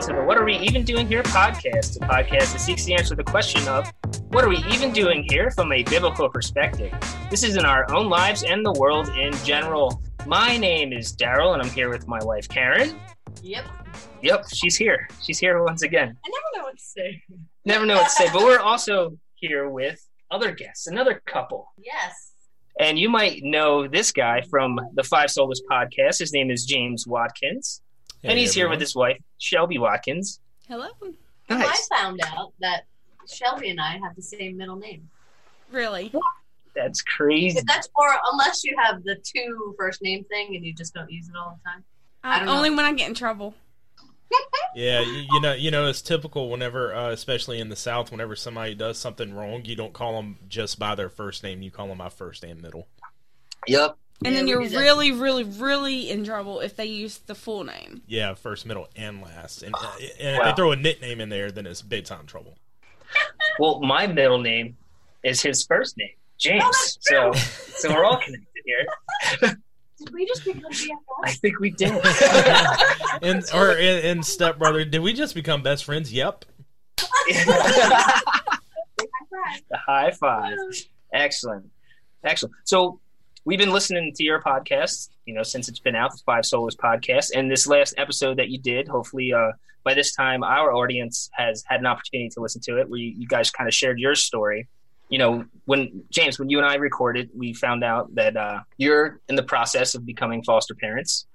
Hello, welcome to the What Are We Even Doing Here podcast, a podcast that seeks to answer the question of what are we even doing here from a biblical perspective? This is in our own lives and the world in general. My name is Daryl, and I'm here with my wife, Karen. Yep. Yep, she's here. She's here once again. I never know what to say. Never know what to say, but we're also here with other guests, another couple. Yes. And you might know this guy from the Five Solas podcast. His name is James Watkins. and Hey, he's here with his wife, Shelby Watkins. Hello. Nice. I found out that Shelby and I have the same middle name. Really? That's crazy. That's or unless you have the two first name thing and you just don't use it all the time. I Uh, don't know. only when I get in trouble. Yeah, you, you know, you know, it's typical whenever, uh, especially in the South, whenever somebody does something wrong, you don't call them just by their first name. You call them by first and middle. Yep. And Yeah, then you're do that. really, really, really in trouble if they use the full name. Yeah, first, middle, and last. And, uh, and if they throw a nickname in there, then it's big time trouble. Well, my middle name is his first name, James. Oh, so, so we're all connected here. Did we just become I think we did. and or and, and stepbrother, did we just become best friends? Yep. the high five. Excellent. Excellent. So we've been listening to your podcast, you know, since it's been out, the Five Solas podcast. And this last episode that you did, hopefully uh, by this time our audience has had an opportunity to listen to it, where you, you guys kind of shared your story. You know, when James, when you and I recorded, we found out that uh, you're in the process of becoming foster parents,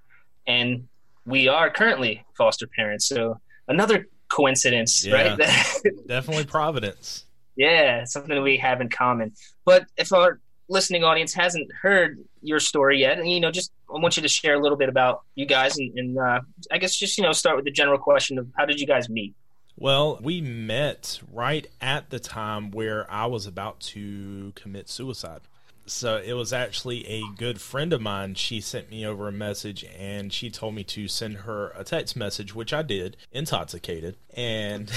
and we are currently foster parents. So another coincidence, Yeah. right? Definitely Providence. Yeah, something we have in common. But if our listening audience hasn't heard your story yet, and you know, just I want you to share a little bit about you guys, and, and uh, I guess just you know start with the general question of how did you guys meet? Well, we met right at the time where I was about to commit suicide. So it was actually a good friend of mine. She sent me over a message and she told me to send her a text message, which I did, intoxicated. And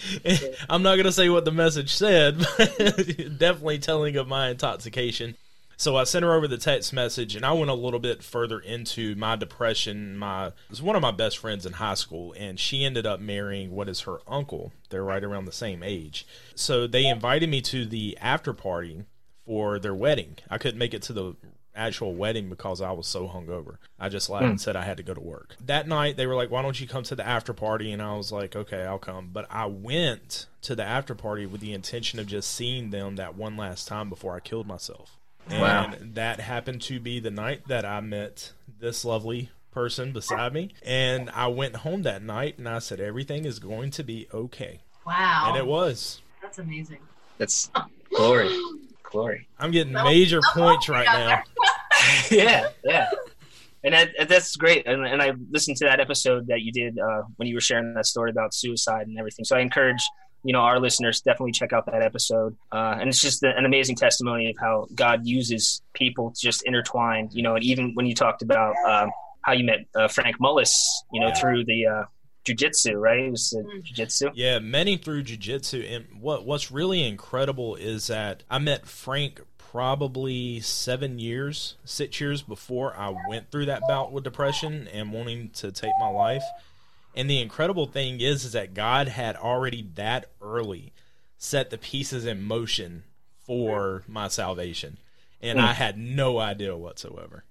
I'm not going to say what the message said, but definitely telling of my intoxication. So I sent her over the text message, and I went a little bit further into my depression. My it was one of my best friends in high school, and she ended up marrying what is her uncle. They're right around the same age. So they invited me to the after party for their wedding. I couldn't make it to the actual wedding because I was so hungover. I just lied and hmm. said I had to go to work. That night they were like, "Why don't you come to the after party?" And I was like, "Okay, I'll come." But I went to the after party with the intention of just seeing them that one last time before I killed myself. And Wow. that happened to be the night that I met this lovely person beside me. And I went home that night and I said, Everything is going to be okay. Wow. And it was. That's amazing. That's glory, glory. I'm getting Well, major I'm points hoping right now. yeah, yeah. And that, that's great. And, and I listened to that episode that you did uh, when you were sharing that story about suicide and everything. So I encourage you know our listeners definitely check out that episode. Uh, and it's just an amazing testimony of how God uses people just intertwined. You know, and even when you talked about um, how you met uh, Frank Mullis, you know, Yeah. through the uh, jujitsu, right? It was uh, Mm. jujitsu. Yeah, many through jujitsu. And what what's really incredible is that I met Frank probably seven years, six years before I went through that bout with depression and wanting to take my life. And the incredible thing is, is that God had already that early set the pieces in motion for my salvation, and Hmm. I had no idea whatsoever.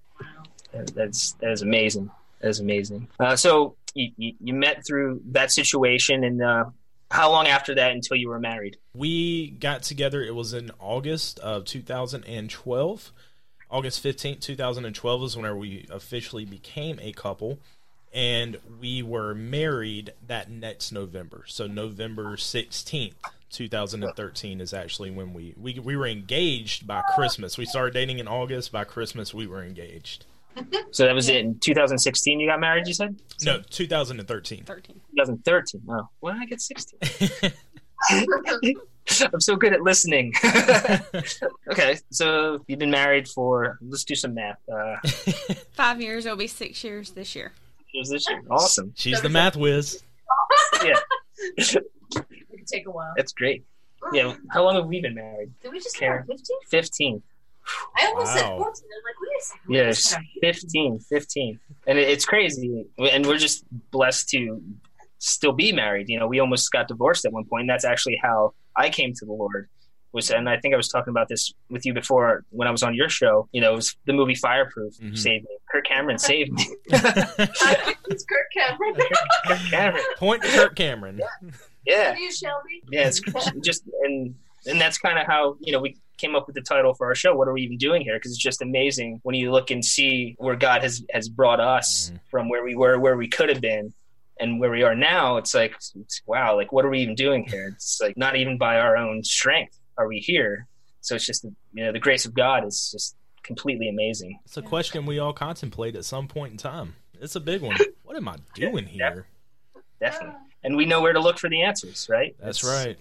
That's that is amazing. Is amazing. Uh, so you, you, you met through that situation, and uh, how long after that until you were married? We got together. It was in August of 2012. August 15th, 2012 is whenever we officially became a couple. And we were married that next November. So November 16th, 2013 is actually when we, we, we were engaged by Christmas. We started dating in August. By Christmas, we were engaged. So that was it in 2016. You got married. You said No, 2013. 13. 2013. Oh, when did I get 16? I'm so good at listening. okay, so you've been married for let's do some math. Uh, Five years. It'll be six years this year. it was this year. Awesome. She's the math whiz. Yeah, It could take a while. that's great. Yeah, how long have we been married? Did we just Karen. 15? 15. I almost said 14. I'm like, wait a second. Yeah, wait a it's second. 15, 15. And it's crazy. And we're just blessed to still be married. You know, we almost got divorced at one point. And that's actually how I came to the Lord. Was and I think I was talking about this with you before when I was on your show. You know, it was the movie Fireproof Mhm. saved me. Kirk Cameron saved me. it's Kirk Cameron. Kirk Cameron. Point to Kirk Cameron. Yeah. you, Shelby. Yeah, it's just and and that's kind of how you know we came up with the title for our show. What are we even doing here? Because it's just amazing when you look and see where God has has brought us Mhm. from where we were, where we could have been, and where we are now. It's like it's, wow, like what are we even doing here? It's like not even by our own strength are we here. So it's just you know the grace of God is just completely amazing. It's a question we all contemplate at some point in time. It's a big one. What am I doing here? Definitely, and we know where to look for the answers, right? That's It's- right.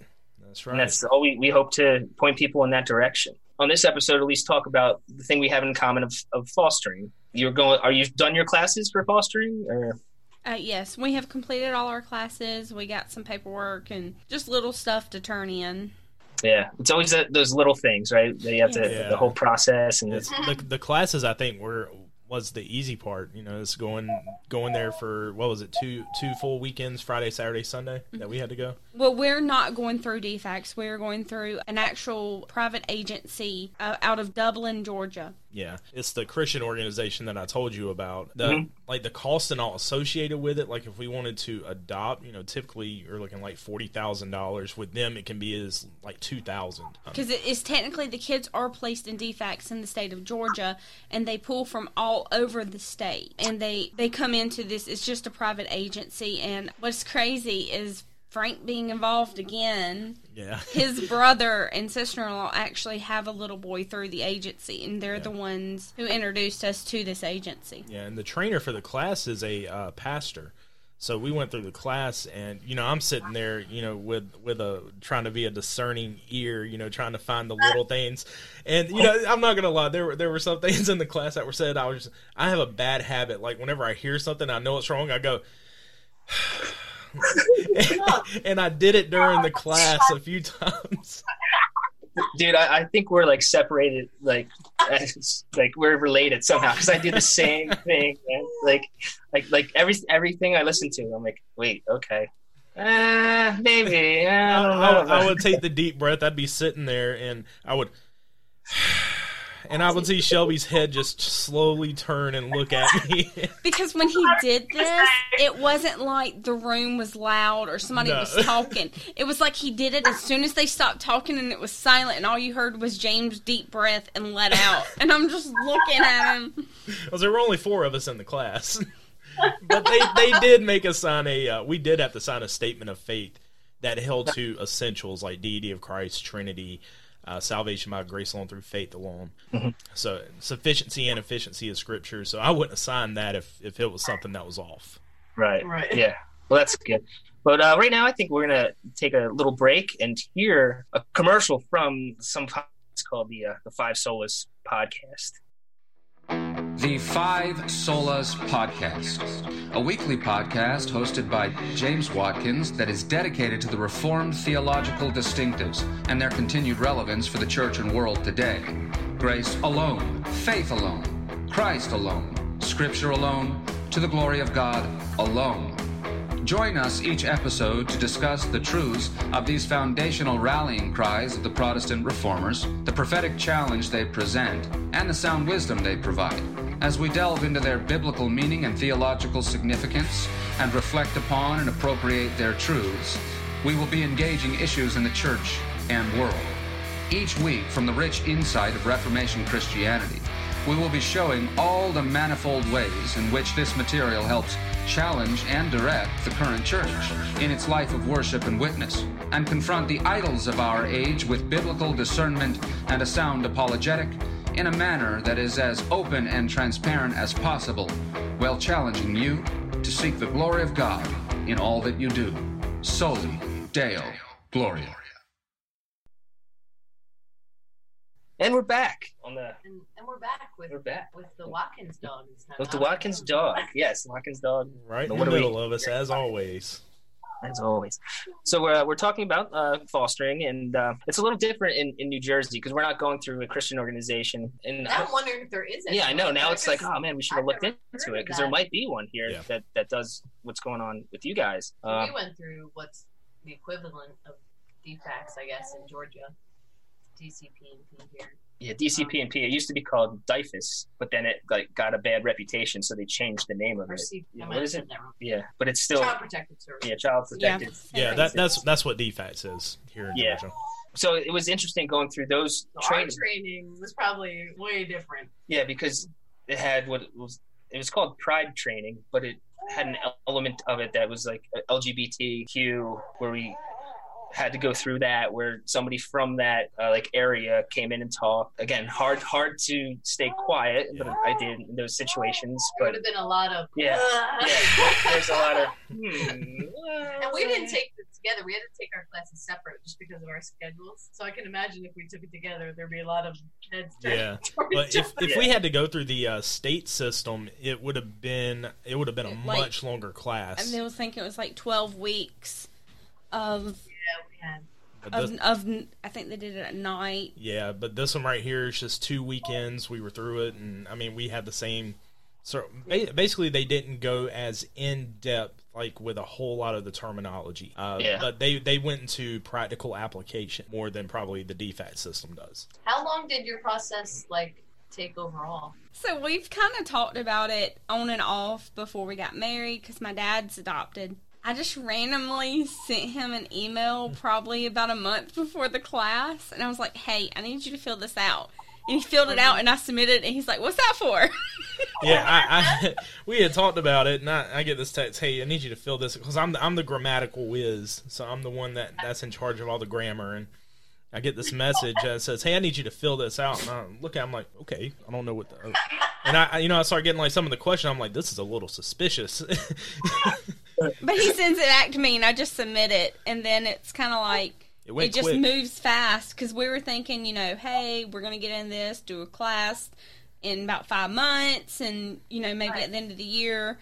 That's right. And that's all we, we hope to point people in that direction. On this episode, at least talk about the thing we have in common of, of fostering. You're going. Are you done your classes for fostering? Or Uh, yes, we have completed all our classes. We got some paperwork and just little stuff to turn in. yeah, it's always that, those little things, right? That you have to Yeah. the whole process and It's, the the classes I think were was the easy part. You know, it's going going there for what was it two two full weekends, Friday, Saturday, Sunday that we had to go. Well, we're not going through DFCS. We're going through an actual private agency uh, out of Dublin, Georgia. Yeah, it's the Christian organization that I told you about. The Mhm. like the cost and all associated with it. Like if we wanted to adopt, you know, typically you're looking like forty thousand dollars. With them, it can be as like two thousand. Because it is technically the kids are placed in DFCS in the state of Georgia, and they pull from all over the state, and they they come into this. It's just a private agency, and what's crazy is Frank being involved again. Yeah, His brother and sister in law actually have a little boy through the agency, and they're Yeah. the ones who introduced us to this agency. yeah. And the trainer for the class is a uh, pastor. So we went through the class, and you know, I'm sitting there, you know, with with a trying to be a discerning ear, you know, trying to find the little things. And you know, I'm not gonna lie, there were there were some things in the class that were said. I was, I have a bad habit, like whenever I hear something, I know it's wrong, I go. and I did it during the class a few times. dude, I, I think we're like separated, like as, like we're related somehow because I do the same thing, man. Like like like every everything I listen to, I'm like, wait, okay. Uh, maybe. Uh, I I, don't know. I- I would take the deep breath. I'd be sitting there, and I would, and I would see Shelby's head just slowly turn and look at me. Because when he did this, it wasn't like the room was loud or somebody No. was talking. It was like he did it as soon as they stopped talking and it was silent, and all you heard was James' deep breath and let out. And I'm just looking at him. Because there were only four of us in the class, but they they did make us sign a. Uh, we did have to sign a statement of faith that held to essentials like deity of Christ, Trinity. Uh, salvation by grace alone through faith alone. So sufficiency and efficiency of Scripture. So I wouldn't assign that if if it was something that was off. Right. Right. Yeah. Well, that's good. But uh, right now, I think we're gonna take a little break and hear a commercial from some podcast called the uh, the Five Solas podcast. The Five Solas Podcast, a weekly podcast hosted by James Watkins that is dedicated to the Reformed theological distinctives and their continued relevance for the church and world today. Grace alone, faith alone, Christ alone, Scripture alone, to the glory of God alone. Join us each episode to discuss the truths of these foundational rallying cries of the Protestant reformers, the prophetic challenge they present, and the sound wisdom they provide, as we delve into their biblical meaning and theological significance and reflect upon and appropriate their truths. We will be engaging issues in the church and world. Each week, from the rich insight of Reformation Christianity, we will be showing all the manifold ways in which this material helps challenge and direct the current church in its life of worship and witness, and confront the idols of our age with biblical discernment and a sound apologetic in a manner that is as open and transparent as possible, while challenging you to seek the glory of God in all that you do. Soli Deo Gloria. And we're back on the And, and we're back with we're back with the Watkins dog. this with the Watkins dog. Yes, Watkins dog. Right But in the do we- middle of us, as always. as always. So uh, we're talking about uh, fostering, and uh, it's a little different in, in New Jersey because we're not going through a Christian organization. And Now I'm wondering if there is. yeah, I know. Now it's like, oh man, we should have I've looked into it because there might be one here Yeah. that that does what's going on with you guys. Uh, we went through what's the equivalent of DFCS, I guess, in Georgia. DCP and P here. yeah, DCP and P. It used to be called DYFS, but then it like got a bad reputation, so they changed the name of Or it. C- Yeah, I what might is have it? said that wrong. Yeah, but it's still Child Protective Service. yeah, child Yeah. protected. Yeah, that, that's that's what DFCS is here in Yeah. Georgia. So it was interesting going through those So our training. training was probably way different. Yeah, because it had what was it was called Pride training, but it had an element of it that was like LGBTQ, where we had to go through that, where somebody from that uh, like area came in and talked. Again, hard hard to stay quiet, but I did in those situations. There would have been a lot of Yeah. yeah, there's a lot of. Hmm, And we didn't take it together. We had to take our classes separate just because of our schedules. So I can imagine if we took it together, there'd be a lot of heads Yeah. But each if, other. if we had to go through the uh, state system, it would have been it would have been a Like- much longer class. And they was thinking it was like 12 weeks of, yeah, we had. But of, of, I think they did it at night. yeah, but this one right here is just two weekends. We were through it, and I mean, we had the same. So basically, they didn't go as in depth like with a whole lot of the terminology. Uh, Yeah. But they they went into practical application more than probably the DFCS system does. How long did your process like take overall? So we've kind of talked about it on and off before we got married because my dad's adopted. I just randomly sent him an email probably about a month before the class, and I was like, "Hey, I need you to fill this out." And he filled it out, mm-hmm. and I submitted, it, and he's like, "What's that for?" Yeah, I, I we had talked about it, and I, I get this text. Hey, I need you to fill this because I'm the, I'm the grammatical whiz, so I'm the one that that's in charge of all the grammar. And I get this message that says, "Hey, I need you to fill this out." And I look at, it, I'm like, "Okay, I don't know what." the uh, And I, I- you know, I start getting like some of the questions. I'm like, "This is a little suspicious." but he sends it back to me, and I just submit it, and then it's kind of like it it just quick. moves fast because we were thinking, you know, hey, we're gonna get in this, do a class in about five months, and you know, maybe at the end of the year,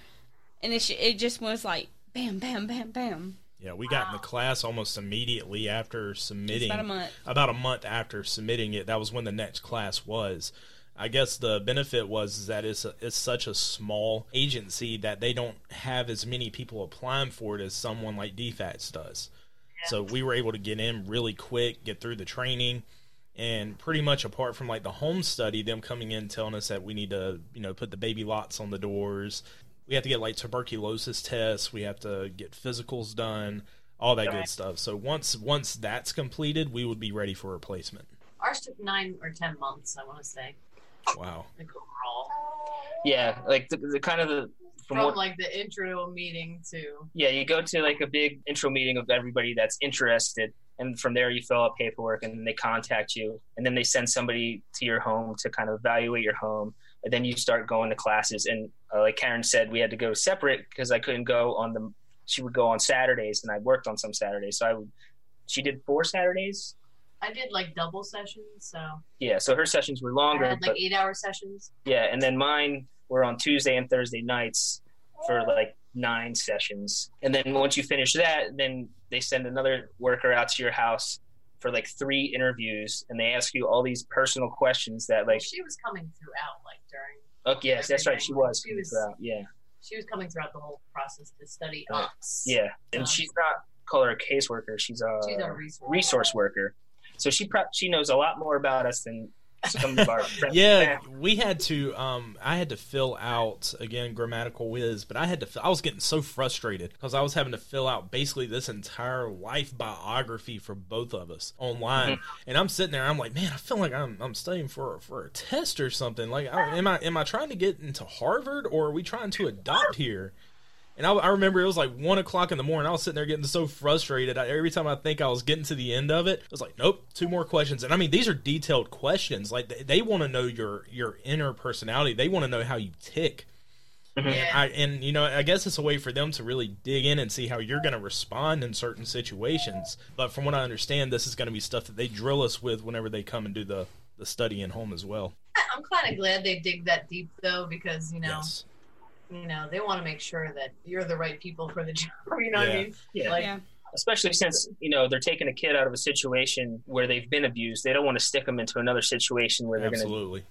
and it sh- it just was like bam, bam, bam, bam. Yeah, we got in the class almost immediately after submitting. about a month. About a month after submitting it, that was when the next class was. I guess the benefit was is that it's a, it's such a small agency that they don't have as many people applying for it as someone like DFCS does. So we were able to get in really quick, get through the training, and pretty much apart from like the home study, them coming in telling us that we need to you know put the baby lots on the doors, we have to get like tuberculosis tests, we have to get physicals done, all that good stuff. So once once that's completed, we would be ready for replacement. Ours took nine or ten months, I want to say, Wow. like overall. Yeah, like the, the kind of the from, From what like the intro meeting to yeah you go to like a big intro meeting of everybody that's interested and from there you fill out paperwork and then they contact you and then they send somebody to your home to kind of evaluate your home and then you start going to classes and uh, like karen said we had to go separate because i couldn't go on the she would go on saturdays and i worked on some saturdays so i would she did four saturdays I did like double sessions, so yeah so her sessions were I longer had like but eight hour sessions. yeah and then mine were on tuesday and thursday nights for like nine sessions and then once you finish that then they send another worker out to your house for like three interviews and they ask you all these personal questions that Well, like she was coming throughout, like during oh yes that's right she was She was- throughout. yeah she was coming throughout the whole process to study us. yeah and Um, she's not call her a caseworker she's a, She's a resource. resource worker so she pro- she knows a lot more about us than some of our friends Yeah, we had to. Um, I had to fill out again grammatical whiz, but I had to. I was getting so frustrated because I was having to fill out basically this entire life biography for both of us online, and I'm sitting there. I'm like, man, I feel like I'm I'm studying for for a test or something. Like, I, am I am I trying to get into Harvard or are we trying to adopt here? And I, I remember it was like one o'clock in the morning. I was sitting there getting so frustrated. I, every time I think I was getting to the end of it, I was like, "Nope, two more questions." And I mean, these are detailed questions. Like they, they want to know your your inner personality. They want to know how you tick. Mhm. Yeah. I, and you know, I guess it's a way for them to really dig in and see how you're going to respond in certain situations. But from what I understand, this is going to be stuff that they drill us with whenever they come and do the the study in home as well. I'm kind of glad they dig that deep though, because you know Yes. You know, they want to make sure that you're the right people for the job. You know what I mean? Yeah. Like, Yeah. especially since you know they're taking a kid out of a situation where they've been abused. They don't want to stick them into another situation where they're going to Absolutely.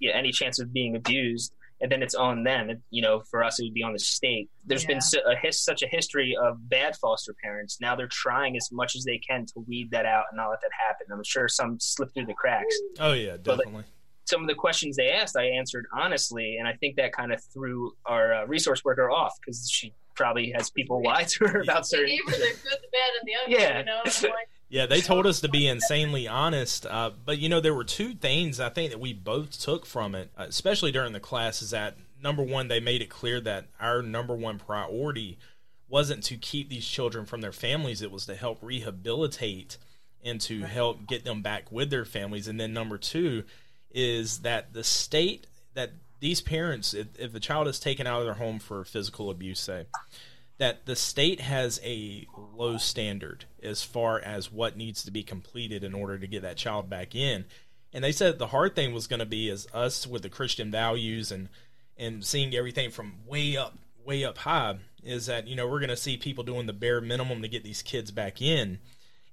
yeah, any chance of being abused, and then it's on them. It, you know, for us, it would be on the state. There's Yeah. been su- a his, such a history of bad foster parents. Now they're trying as much as they can to weed that out and not let that happen. I'm sure some slip through the cracks. Oh yeah, But, definitely. Some of the questions they asked, I answered honestly, and I think that kind of threw our uh, resource worker off because she probably has people lie to her about they certain. gave her the good, the bad, and the ugly. Yeah. You know, like, Yeah, they told us to be insanely honest. Uh, but you know, there were two things I think that we both took from it, uh, especially during the class. Is that number one, they made it clear that our number one priority wasn't to keep these children from their families; it was to help rehabilitate and to help get them back with their families. And then number two is that the state that these parents, if, if a child is taken out of their home for physical abuse, say, that the state has a low standard as far as what needs to be completed in order to get that child back in. And they said the hard thing was going to be is us with the Christian values and and seeing everything from way up way up high is that you know we're going to see people doing the bare minimum to get these kids back in.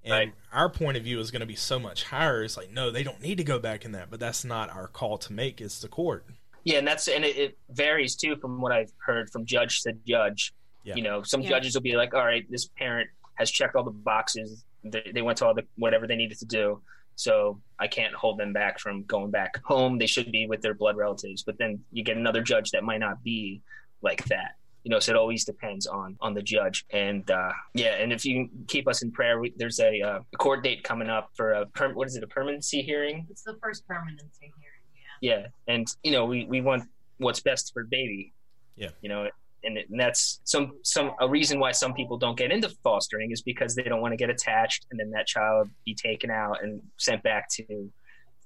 And Right. our point of view is going to be so much higher. It's like, no, they don't need to go back in that, but that's not our call to make. It's the court. Yeah, and that's and it, it varies too from what I've heard from judge to judge. Yeah. You know, some Yeah. judges will be like, "All right, this parent has checked all the boxes. They, they went to all the whatever they needed to do, so I can't hold them back from going back home. They should be with their blood relatives." But then you get another judge that might not be like that. You know, so it always depends on on the judge. And uh, yeah, and if you keep us in prayer, we, there's a, uh, court date coming up for a perm- what is it, a permanency hearing? it's the first permanency hearing. Yeah. yeah and you know we, we want what's best for baby Yeah. you know and, and that's some some a reason why some people don't get into fostering is because they don't want to get attached and then that child be taken out and sent back to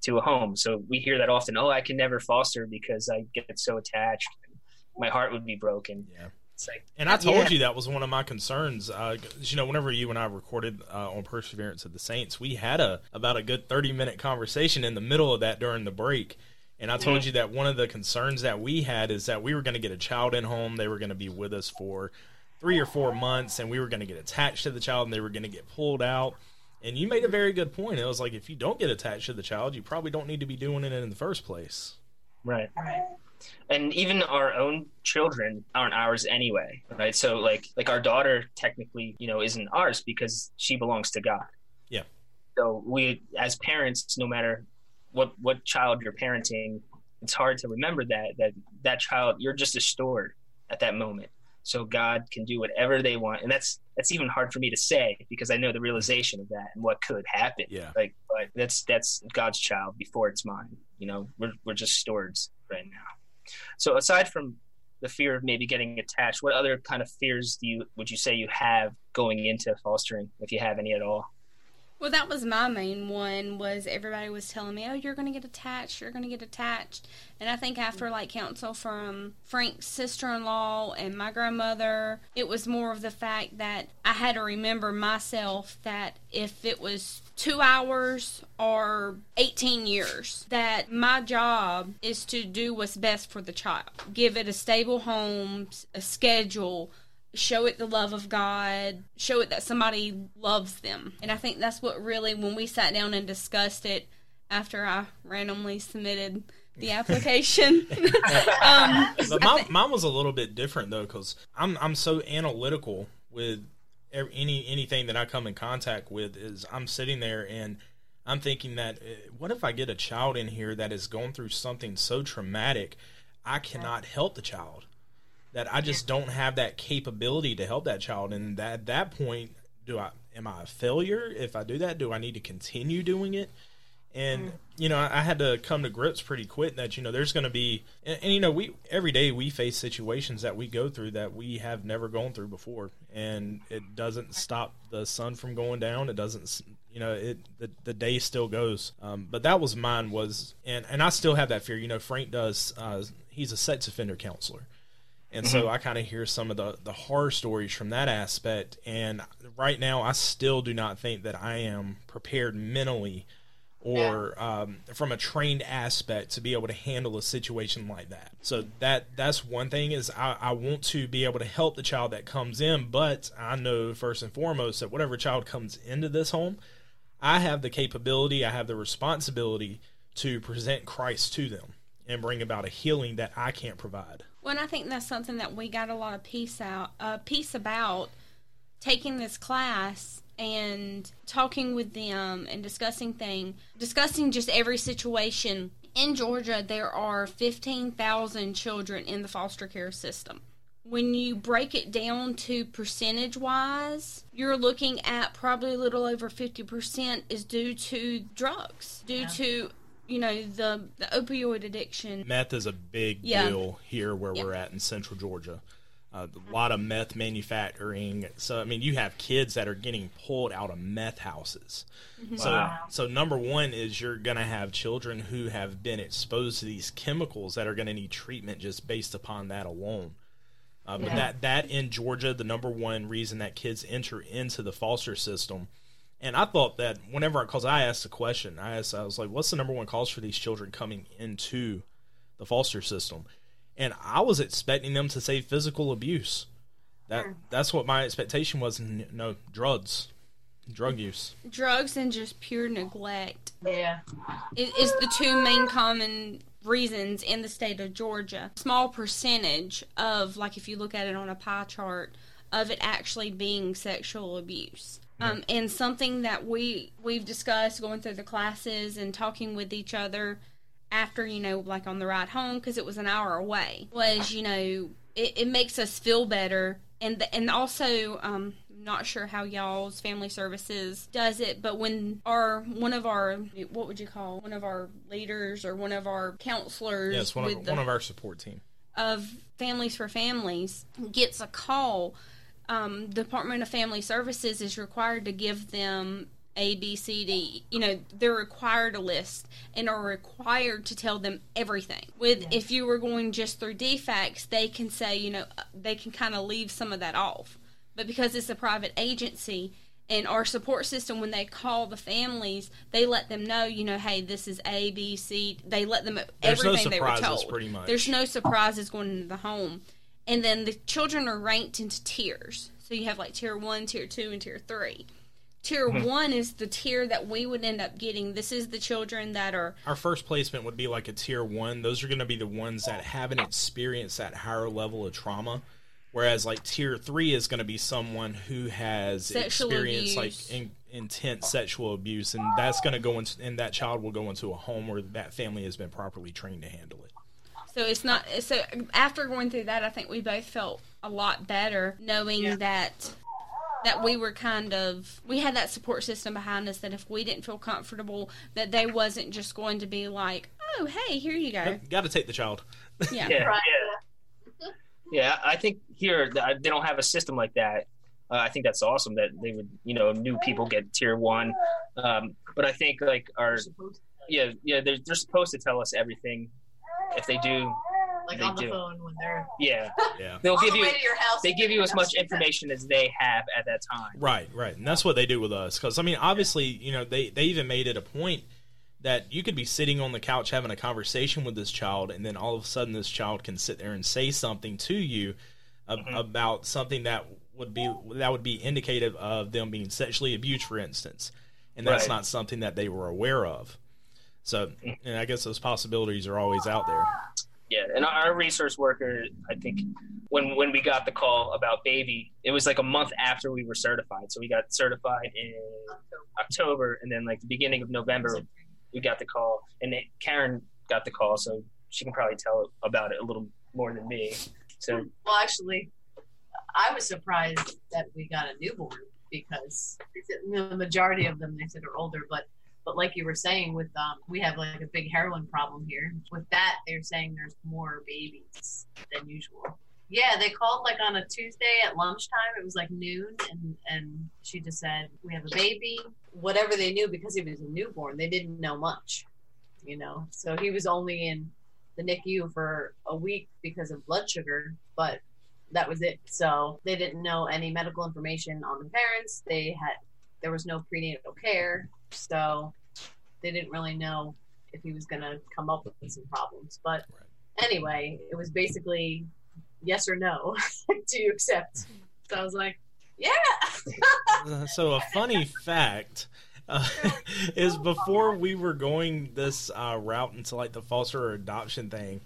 to a home so we hear that often oh i can never foster because i get so attached my heart would be broken Yeah. like And I told Yeah. you that was one of my concerns. Uh, 'cause, you know, whenever you and I recorded uh, on Perseverance of the Saints, we had a about a good thirty minute conversation in the middle of that during the break. And I told you that one of the concerns that we had is that we were going to get a child in home. They were going to be with us for three or four months, and we were going to get attached to the child, and they were going to get pulled out. And you made a very good point. It was like if you don't get attached to the child, you probably don't need to be doing it in the first place. right Right. And even our own children aren't ours anyway right? So like like our daughter technically you know isn't ours because she belongs to god. Yeah. so we as parents no matter what what child you're parenting it's hard to remember that that that child you're just a steward at that moment. So god can do whatever they want. And that's that's even hard for me to say because i know the realization of that and what could happen. Yeah. like but that's that's god's child before it's mine you know? We're, we're just stewards right now so aside from the fear of maybe getting attached, what other kind of fears do you would you say you have going into fostering, if you have any at all? Well, that was my main one. Was everybody was telling me, "Oh, you're going to get attached. You're going to get attached." And I think after like counsel from Frank's sister-in-law and my grandmother, it was more of the fact that I had to remember myself that if it was two hours or 18 years, that my job is to do what's best for the child. Give it a stable home, a schedule, show it the love of God, show it that somebody loves them. And I think that's what really, when we sat down and discussed it after I randomly submitted the application. um, but mine, mine was a little bit different though because I'm I'm so analytical with any anything that I come in contact with is I'm sitting there and I'm thinking that uh, what if I get a child in here that is going through something so traumatic I cannot help the child that I just don't have that capability to help that child. And that at that point do I am I a failure? If I do that do I need to continue doing it? And you know I, I had to come to grips pretty quick that you know there's going to be and, and you know we every day we face situations that we go through that we have never gone through before. And it doesn't stop the sun from going down. It doesn't you know it the, the day still goes. Um, but that was mine was and and i still have that fear. You know frank does uh, he's a sex offender counselor and so I kind of hear some of the, the horror stories from that aspect. And right now, I still do not think that I am prepared mentally or um, from a trained aspect to be able to handle a situation like that. So that that's one thing is I, I want to be able to help the child that comes in, but I know first and foremost that whatever child comes into this home, I have the capability, I have the responsibility to present Christ to them and bring about a healing that I can't provide. Well, and I think that's something that we got a lot of peace out, uh, peace about taking this class and talking with them and discussing thing, discussing just every situation. In Georgia, there are 15,000 children in the foster care system. When you break it down to percentage wise, you're looking at probably a little over 50% is due to drugs, due Yeah. to you know the the opioid addiction. Meth is a big Yeah. deal here where Yeah. we're at in central Georgia. Uh, a lot of meth manufacturing. So I mean, you have kids that are getting pulled out of meth houses. So, Wow. so number one is you're going to have children who have been exposed to these chemicals that are going to need treatment just based upon that alone. Uh, but Yeah. that that in Georgia, the number one reason that kids enter into the foster system, and I thought that whenever I because I asked the question, I asked I was like, what's the number one cause for these children coming into the foster system? And I was expecting them to say physical abuse. That that's what my expectation was. No drugs, drug use. Drugs and just pure neglect Yeah. is, is the two main common reasons in the state of Georgia. Small percentage of, like, if you look at it on a pie chart, of it actually being sexual abuse. Um, and something that we we've discussed going through the classes and talking with each other after you know like on the ride home because it was an hour away was you know it, it makes us feel better and th- and also um not sure how y'all's family services does it but when our one of our what would you call one of our leaders or one of our counselors Yes, one with of the, one of our support team. of Families for Families gets a call, um, Department of Family Services is required to give them A, B, C, D. You know, they're required a list and are required to tell them everything. With if you were going just through DFCS, they can say, you know, uh, they can kind of leave some of that off. But because it's a private agency, and our support system, when they call the families, they let them know, you know, hey, this is A, B, C. They let them There's no everything they were surprises, told. pretty much. There's no surprises going into the home, and then the children are ranked into tiers. So you have like tier one, tier two, and tier three. Tier Mm-hmm. one is the tier that we would end up getting. This is the children that are Our first placement would be like a tier one. Those are going to be the ones that haven't experienced that higher level of trauma. Whereas like tier three is going to be someone who has Sexual experienced abuse. like in, intense sexual abuse, and that's going to go into and that child will go into a home where that family has been properly trained to handle it. So it's not so after going through that I think we both felt a lot better knowing Yeah. that that we were kind of we had that support system behind us that if we didn't feel comfortable that they wasn't just going to be like, "Oh, hey, here you go." Got to take the child. Yeah. Yeah, Right. yeah, yeah. I think here they don't have a system like that. Uh, I think that's awesome that they would, you know, new people get tier one. Um, but I think like our, yeah, yeah, they're, they're supposed to tell us everything. If they do, Like They on the do. phone when they're Yeah. yeah, they'll give the you, your house. they give you as much information as they have at that time. Right, right, and that's what they do with us. Because I mean, obviously, you know, they they even made it a point that you could be sitting on the couch having a conversation with this child, and then all of a sudden, this child can sit there and say something to you ab- Mhm. about something that would be that would be indicative of them being sexually abused, for instance, and that's Right. not something that they were aware of. So, and I guess those possibilities are always out there. Yeah, and our resource worker, I think, when when we got the call about baby, it was like a month after we were certified. So we got certified in October, and then like the beginning of November, we got the call, and it, Karen got the call, so she can probably tell about it a little more than me. So Well, actually, I was surprised that we got a newborn because the majority of them they said are older, but but like you were saying, with um, we have like a big heroin problem here. With that, they're saying there's more babies than usual. Yeah, they called like on a Tuesday at lunchtime. It was like noon, and and she just said we have a baby. Whatever they knew because he was a newborn, they didn't know much, you know. So he was only in the NICU for a week because of blood sugar, but that was it. So they didn't know any medical information on the parents. They had there was no prenatal care, so they didn't really know if he was going to come up with some problems. But anyway, it was basically yes or no. Do you accept? So I was like, yeah. Uh, so a funny fact uh, is before we were going this uh, route into like the foster or adoption thing,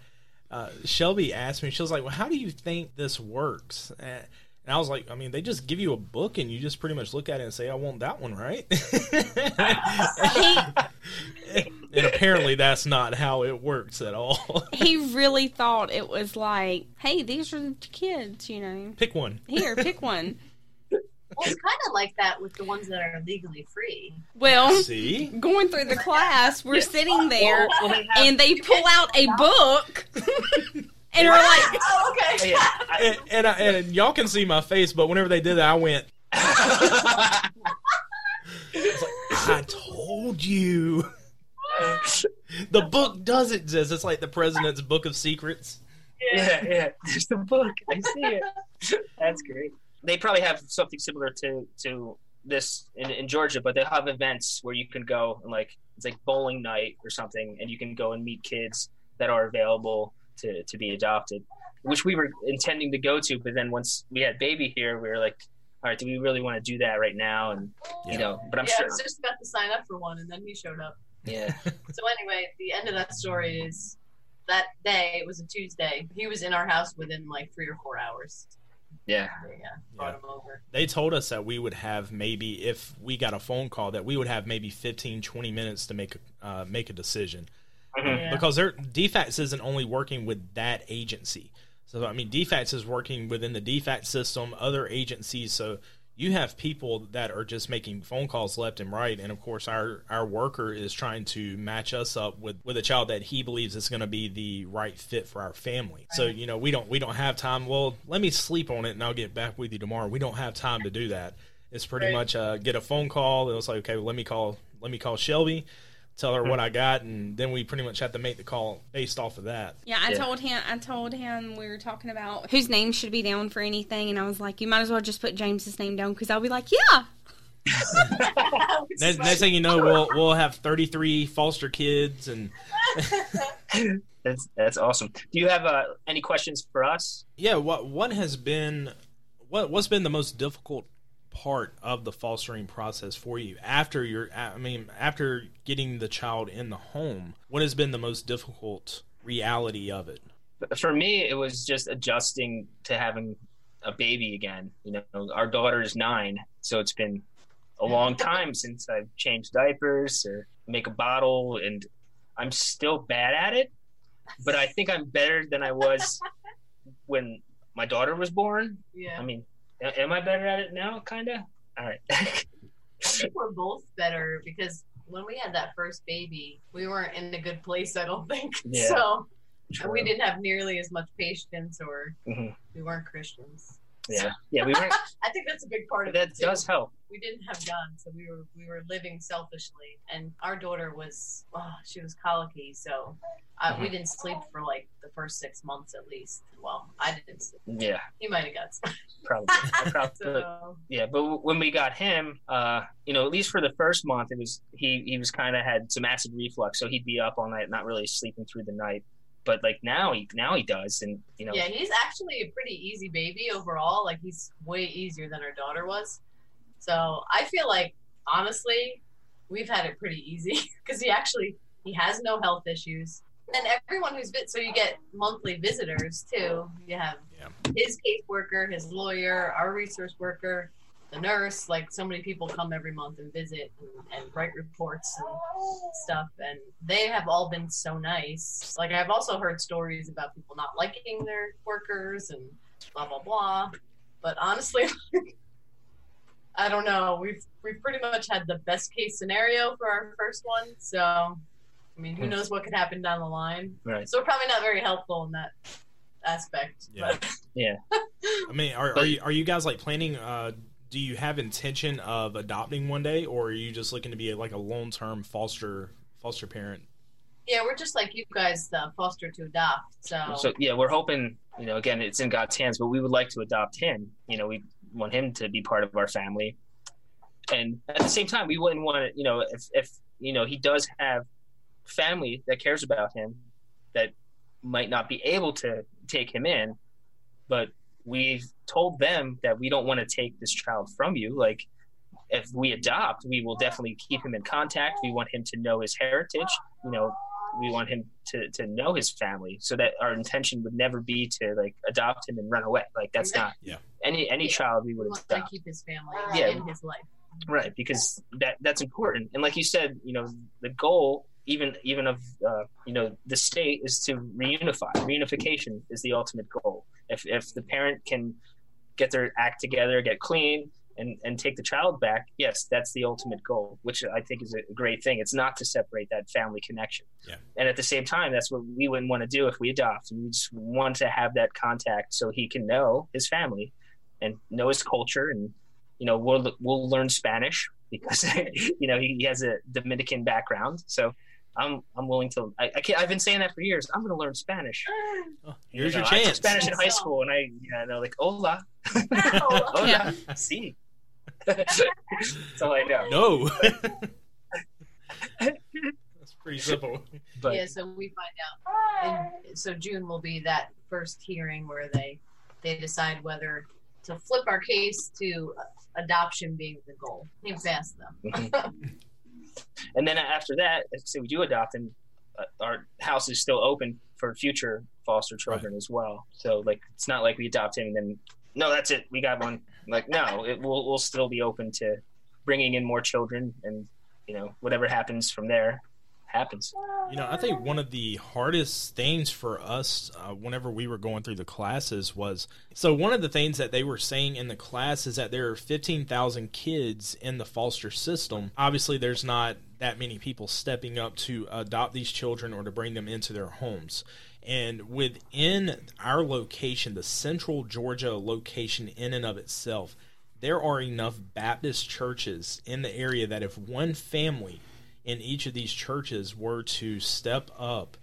uh, Shelby asked me, she was like, "Well, how do you think this works?" And I was like, "I mean, they just give you a book and you just pretty much look at it and say, I want that one, right?" and apparently, that's not how it works at all. he really thought it was like, "Hey, these are the kids, you know. Pick one. Here, pick one." Well, it's kind of like that with the ones that are legally free. Well, See, going through the class, we're sitting there, Well, they have- and they pull out a book, and we're like, Oh, okay. yeah, and, and, I, and y'all can see my face, but whenever they did that, I went. I told you. The book does exist. It's like the president's book of secrets. yeah, yeah. There's the book. I see it. That's great. They probably have something similar to to this in, in Georgia, but they have events where you can go and like it's like bowling night or something, and you can go and meet kids that are available to to be adopted, which we were intending to go to, but then once we had baby here, we were like, all right, do we really want to do that right now? And Yeah. you know, but I'm yeah, I was just about to sign up for one, and then he showed up. Yeah, So anyway, the end of that story is that day. It was a Tuesday. He was in our house within like three or four hours. yeah. Yeah, brought him over. They told us that we would have maybe, if we got a phone call, that we would have maybe 15, 20 minutes to make uh, make a decision. Mhm. Yeah. Because their isn't only working with that agency. So I mean, DFCS is working within the DFCS system, other agencies. So you have people that are just making phone calls left and right, and of course, our our worker is trying to match us up with with a child that he believes is going to be the right fit for our family. So you know, we don't we don't have time. Well, let me sleep on it, and I'll get back with you tomorrow. We don't have time to do that. It's pretty Right. much uh, get a phone call. It was like, okay, well, let me call let me call Shelby tell her what I got, and then we pretty much had to make the call based off of that. Yeah, I Yeah. told him. I told him we were talking about whose name should be down for anything, and I was like, you might as well just put James's name down because I'll be like, yeah, Next, next thing you know, we'll we'll have thirty three foster kids, and That's that's awesome. Do you have uh, any questions for us? yeah, what what has been what what's been the most difficult part of the fostering process for you after your I mean after getting the child in the home? What has been the most difficult reality of it? for me it was just adjusting to having a baby again you know our daughter is nine so it's been a long time since i've changed diapers or make a bottle and i'm still bad at it but i think i'm better than i was when my daughter was born Yeah. i mean a- am i better at it now kind of all right I think we're both better because when we had that first baby, we weren't in a good place. I don't think Yeah. so. And we didn't have nearly as much patience, or Mhm. we weren't Christians. Yeah yeah we weren't I think that's a big part of that it. That does help we didn't have God, so we were we were living selfishly. And our daughter was oh, she was colicky, so uh, we didn't sleep for like the first six months at least. Well, I didn't sleep. yeah He might have got some. probably, probably So yeah but when we got him uh you know at least for the first month it was he he was kind of had some acid reflux so he'd be up all night not really sleeping through the night but like now he now he does and you know yeah, he's actually a pretty easy baby overall. Like he's way easier than our daughter was. So I feel like honestly, we've had it pretty easy because he actually he has no health issues. And everyone who's vis- so you get monthly visitors too. You have Yeah. his caseworker, his lawyer, our resource worker, the nurse. Like so many people come every month and visit and, and write reports and stuff. And they have all been so nice. Like I've also heard stories about people not liking their workers and blah blah blah. But honestly, I don't know. We've we've pretty much had the best case scenario for our first one. So I mean, who knows what could happen down the line? right So we're probably not very helpful in that aspect. Yeah. But I mean, are, are you are you guys like planning? Uh, do you have intention of adopting one day, or are you just looking to be like a long term foster foster parent? yeah, we're just like you guys, the foster to adopt. So, so yeah we're hoping you know again it's in god's hands but we would like to adopt him you know we want him to be part of our family and at the same time we wouldn't want to you know if if you know he does have family that cares about him that might not be able to take him in, but we've told them that we don't want to take this child from you. Like, if we adopt, we will definitely keep him in contact. We want him to know his heritage. You know, we want him to, to know his family so that our intention would never be to like adopt him and run away. Like that's not Yeah. any any Yeah. child we We would want to adopt. keep his family Yeah. in his life. Right, because that that's important. And like you said, you know, the goal even even of uh, you know the state is to reunify. Reunification is the ultimate goal. If if the parent can get their act together, get clean, and and take the child back, yes, that's the ultimate goal, which I think is a great thing. It's not to separate that family connection. Yeah. And at the same time, that's what we wouldn't want to do if we adopt. We just want to have that contact so he can know his family and know his culture and you know we'll we'll learn Spanish because you know he, he has a Dominican background. So I'm I'm willing to. I, I can't, I've been saying that for years. I'm going to learn Spanish. Oh, here's You your know, I took chance. Spanish in high school, and I yeah, know like hola, Oh, hola, Yeah. see. That's all I know. No. That's pretty simple. But yeah, so we find out. And so June will be that first hearing where they they decide whether to flip our case to adoption being the goal. Think fast though. Mm-hmm. And then after that, say we do adopt, and uh, our house is still open for future foster children as well. So like, it's not like we adopt him and then no, that's it, we got one. Like no, it will we'll still be open to bringing in more children, and you know whatever happens from there happens. You know, I think one of the hardest things for us uh, whenever we were going through the classes was so one of the things that they were saying in the class is that there are 15,000 kids in the foster system. Obviously, there's not that many people stepping up to adopt these children or to bring them into their homes. And within our location, the central Georgia location in and of itself, there are enough Baptist churches in the area that if one family in each of these churches were to step up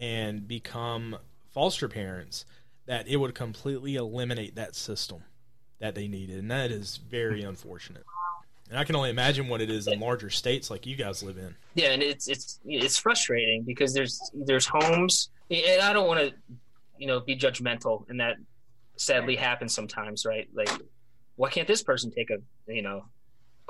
and become foster parents, that it would completely eliminate that system that they needed. And that is very unfortunate. And I can only imagine what it is in larger states like you guys live in. Yeah, and it's it's it's frustrating because there's there's homes, and I don't want to, you know, be judgmental, and that sadly happens sometimes, right? Like, why can't this person take a you know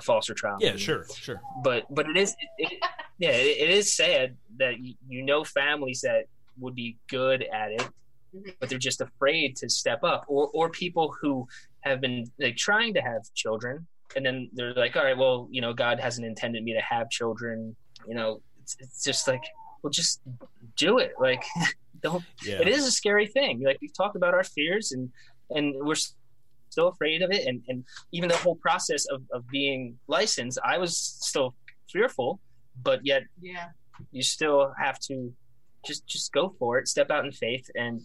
foster child? Yeah, sure, sure. But but it is, it, yeah, it, it is sad that you, you know families that would be good at it, Mhm. but they're just afraid to step up, or or people who have been like trying to have children, and then they're like, all right, well, you know, God hasn't intended me to have children. You know, it's, it's just like, well, just do it. Like, don't. Yeah. It is a scary thing. Like we've talked about our fears, and and we're s- still afraid of it, and and even the whole process of of being licensed, I was still fearful, but yet Yeah. you still have to just just go for it step out in faith and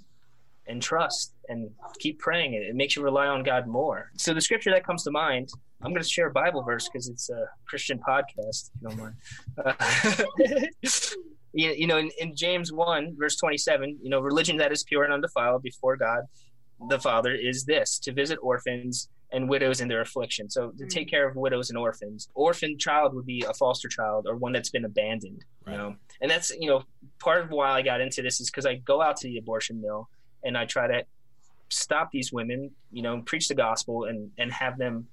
and trust and keep praying. It it makes you rely on god more. So the scripture that comes to mind i'm going to share a bible verse because it's a christian podcast if you don't mind. Uh, you, you know in, in james 1 verse 27 you know religion that is pure and undefiled before god the father is this to visit orphans and widows in their affliction. So to take mm. care of widows and orphans orphan child would be a foster child or one that's been abandoned you Right. know? And that's you know part of why i got into this is because i go out to the abortion mill and i try to stop these women you know preach the gospel and and have them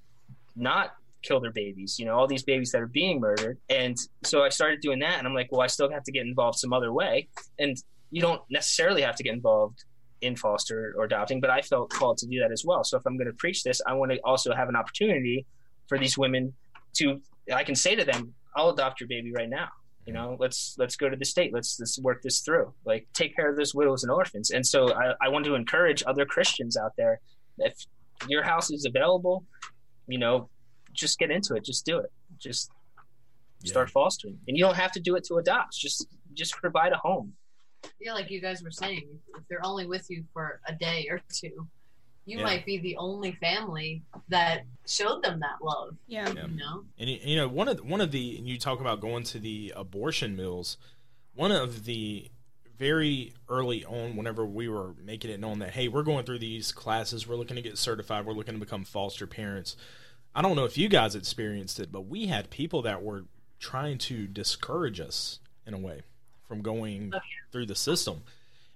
not kill their babies you know all these babies that are being murdered. And so i started doing that and i'm like well i still have to get involved some other way. And you don't necessarily have to get involved in foster or adopting but i felt called to do that as well. So if i'm going to preach this i want to also have an opportunity for these women to i can say to them i'll adopt your baby right now. You know let's let's go to the state. Let's let's work this through. Like take care of those widows and orphans. And so i, I want to encourage other christians out there if your house is available you know just get into it. Just do it. Just start fostering. And you don't have to do it to adopt. Just just provide a home Yeah, like you guys were saying, if they're only with you for a day or two, you Yeah. might be the only family that showed them that love. Yeah. Yeah. You know? And you know, one of the, one of the and you talk about going to the abortion mills. One of the very early on, whenever we were making it known that hey, we're going through these classes, we're looking to get certified, we're looking to become foster parents. I don't know if you guys experienced it, but we had people that were trying to discourage us in a way from going Oh, yeah. through the system.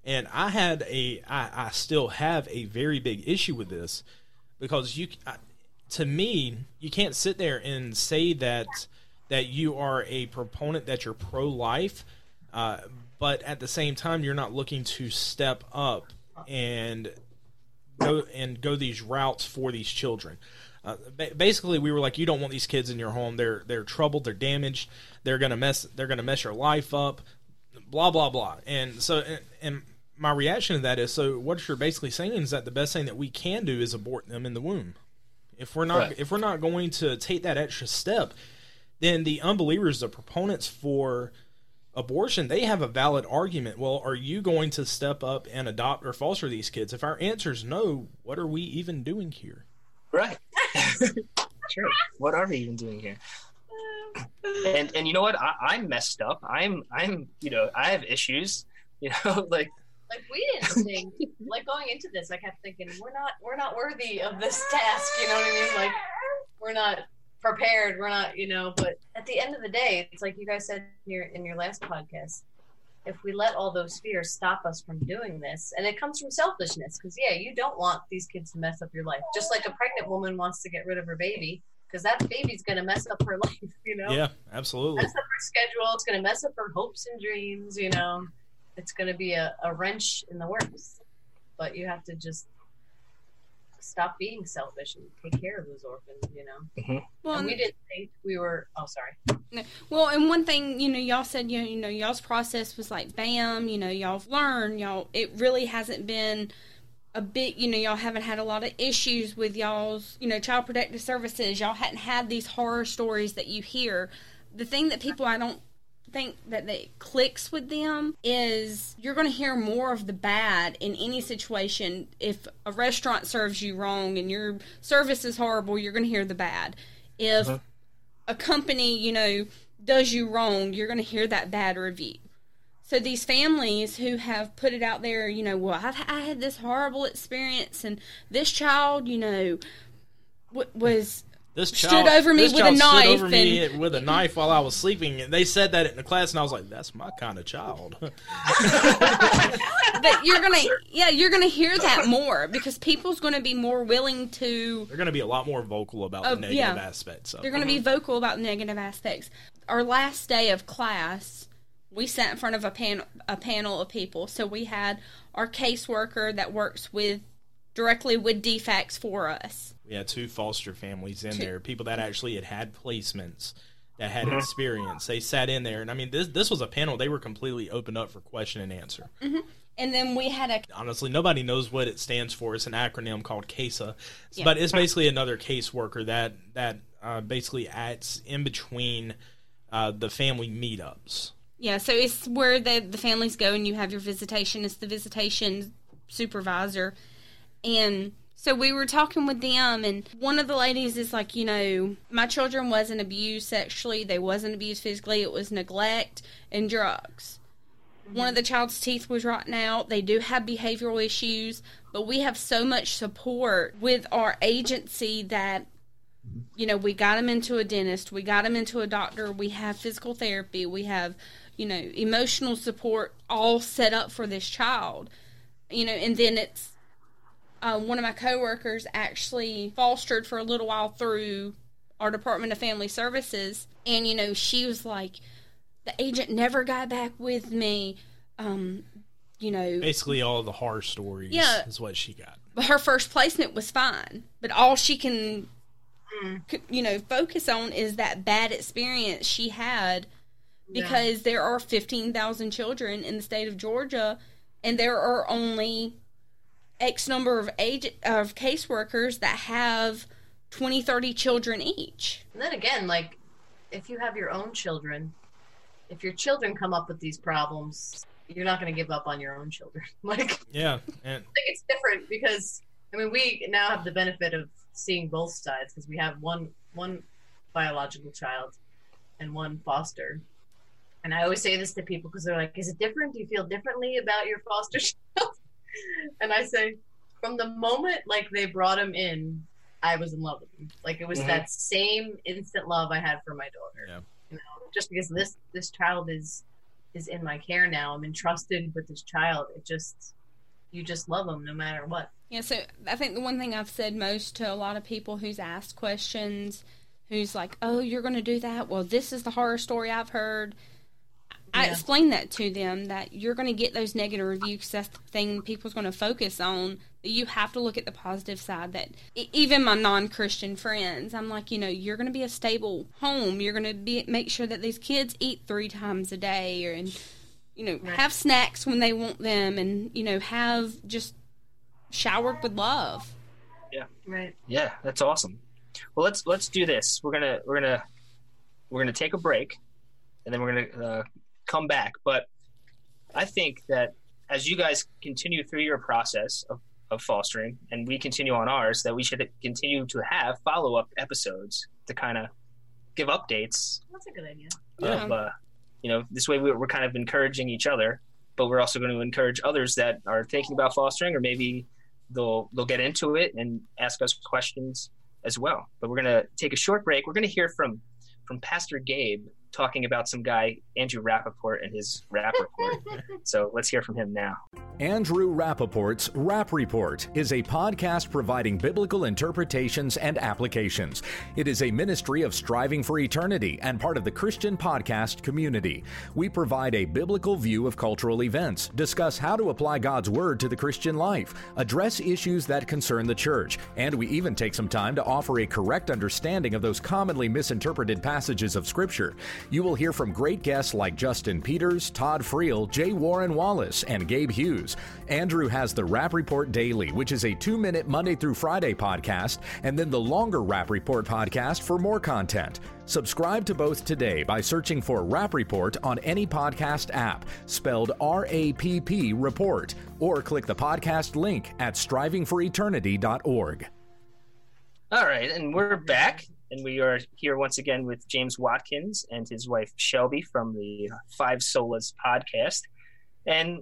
And I had a, I, I still have a very big issue with this because you, I, to me, you can't sit there and say that that you are a proponent that you're pro life, uh, but at the same time you're not looking to step up and go and go these routes for these children. Uh, basically, we were like, you don't want these kids in your home. They're they're troubled. They're damaged. They're gonna mess. They're gonna mess your life up. Blah blah blah. And so, and, and my reaction to that is, so what you're basically saying is that the best thing that we can do is abort them in the womb. If we're not Right. if we're not going to take that extra step, then the unbelievers, the proponents for abortion, they have a valid argument. Well, are you going to step up and adopt or foster these kids? If our answer is no, what are we even doing here? Right. True. What are we even doing here? And and you know what? I, I'm messed up. I'm I'm you know I have issues. You know, like like we didn't think like going into this i kept thinking we're not we're not worthy of this task you know what i mean like we're not prepared we're not you know but at the end of the day it's like you guys said in your in your last podcast if we let all those fears stop us from doing this and it comes from selfishness because yeah you don't want these kids to mess up your life just like a pregnant woman wants to get rid of her baby because that baby's going to mess up her life you know Yeah, absolutely. mess up her schedule. It's going to mess up her hopes and dreams. You know, it's going to be a, a wrench in the works. But you have to just stop being selfish and take care of those orphans. You know, mm-hmm. Well, and we didn't think we were. Oh, sorry. Well, and one thing, you know, y'all said, you know, you know, y'all's process was like, bam, you know, y'all learned, y'all, it really hasn't been a bit, you know, y'all haven't had a lot of issues with y'all's, you know, child protective services. Y'all hadn't had these horror stories that you hear. The thing that people, I don't think that that clicks with them is you're going to hear more of the bad in any situation. If a restaurant serves you wrong and your service is horrible, you're going to hear the bad. If uh-huh. a company, you know, does you wrong, you're going to hear that bad review. So these families who have put it out there, you know, well, I've I had this horrible experience, and this child, you know, w- was This child, stood over me with a child stood knife over me with a knife while I was sleeping. And they said that in the class, and I was like, "That's my kind of child." but you're gonna yeah you're gonna hear that more because people's gonna be more willing to They're going to be a lot more vocal about Oh, the negative yeah. aspects of they're going to be vocal about the negative aspects. Our last day of class, we sat in front of a panel a panel of people. So we had our caseworker that works with directly with DFCS for us. We had two foster families in Two- there, people that actually had had placements, that had experience. They sat in there, and I mean, this this was a panel. They were completely open up for question and answer. And then we had a Honestly, nobody knows what it stands for. It's an acronym called CASA, Yeah. but it's basically another caseworker that that uh, basically acts in between uh, the family meetups. Yeah, so it's where the the families go and you have your visitation. It's the visitation supervisor, and so we were talking with them, and one of the ladies is like, you know, my children wasn't abused sexually, they wasn't abused physically, it was neglect and drugs. Mm-hmm. One of the child's teeth was rotten out. They do have behavioral issues, but we have so much support with our agency that you know, we got them into a dentist, we got them into a doctor, we have physical therapy, we have, you know, emotional support all set up for this child. You know, and then it's uh, one of my coworkers actually fostered for a little while through our Department of Family Services, and you know, she was like, the agent never got back with me. Um, you know, Basically, all the horror stories Yeah. is what she got. but her first placement was fine. But all she can, c- you know, focus on is that bad experience she had because there are 15,000 children in the state of Georgia and there are only X number of age of caseworkers that have 20, 30 children each. And then again, like if you have your own children, if your children come up with these problems, you're not going to give up on your own children. like Yeah, and think it's different because I mean we now have the benefit of seeing both sides because we have one one biological child and one foster. And I always say this to people because they're like, "Is it different? Do you feel differently about your foster child?" and I say, from the moment like they brought him in, I was in love with him. Like it was Mhm. that same instant love I had for my daughter. Yeah. You know, just because this this child is is in my care now, I'm entrusted with this child. It just you just love them no matter what. Yeah, so I think the one thing I've said most to a lot of people who's asked questions, who's like, "Oh, you're going to do that? Well, this is the horror story I've heard." I Yeah. explain that to them that you're going to get those negative reviews. 'cause That's the thing people's going to focus on. That you have to look at the positive side. That e- even my non-Christian friends, I'm like, you know, you're going to be a stable home. You're going to be make sure that these kids eat three times a day, or and you know Right. have snacks when they want them, and you know have just showered with love. Yeah. Right. Yeah, that's awesome. Well, let's let's do this. We're gonna we're gonna we're gonna take a break, and then we're gonna uh, come back. But I think that as you guys continue through your process of, of fostering, and we continue on ours, that we should continue to have follow up episodes to kind of give updates That's a good idea. Yeah. uh, you know this way we're, we're kind of encouraging each other but we're also going to encourage others that are thinking about fostering or maybe they'll they'll get into it and ask us questions as well but we're going to take a short break we're going to hear from from pastor gabe talking about some guy andrew rappaport and his rap report so let's hear from him now Andrew Rappaport's Rap Report is a podcast providing biblical interpretations and applications. It is a ministry of striving for eternity and part of the Christian podcast community. We provide a biblical view of cultural events, discuss how to apply God's Word to the Christian life, address issues that concern the church, and we even take some time to offer a correct understanding of those commonly misinterpreted passages of Scripture. You will hear from great guests like Justin Peters, Todd Friel, J. Warner Wallace, and Gabe Hughes. Andrew has the Rap Report Daily, which is a two minute Monday through Friday podcast, and then the longer Rap Report podcast for more content. Subscribe to both today by searching for Rap Report on any podcast app, spelled R A P P Report, or click the podcast link at strivingforeternity.org. all right and we're back and we are here once again with james watkins and his wife shelby from the five solas podcast and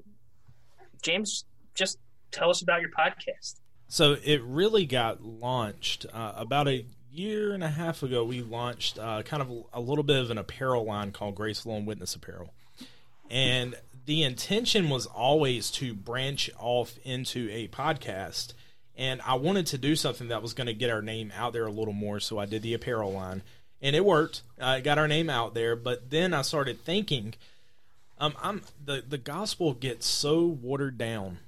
james just tell us about your podcast So it really got launched uh, about a year and a half ago. We launched uh, kind of a little bit of an apparel line called Graceful Alone Witness Apparel, and the intention was always to branch off into a podcast. And I wanted to do something that was going to get our name out there a little more, so I did the apparel line, and it worked. Uh, it got our name out there, but then I started thinking, um, I'm the the gospel gets so watered down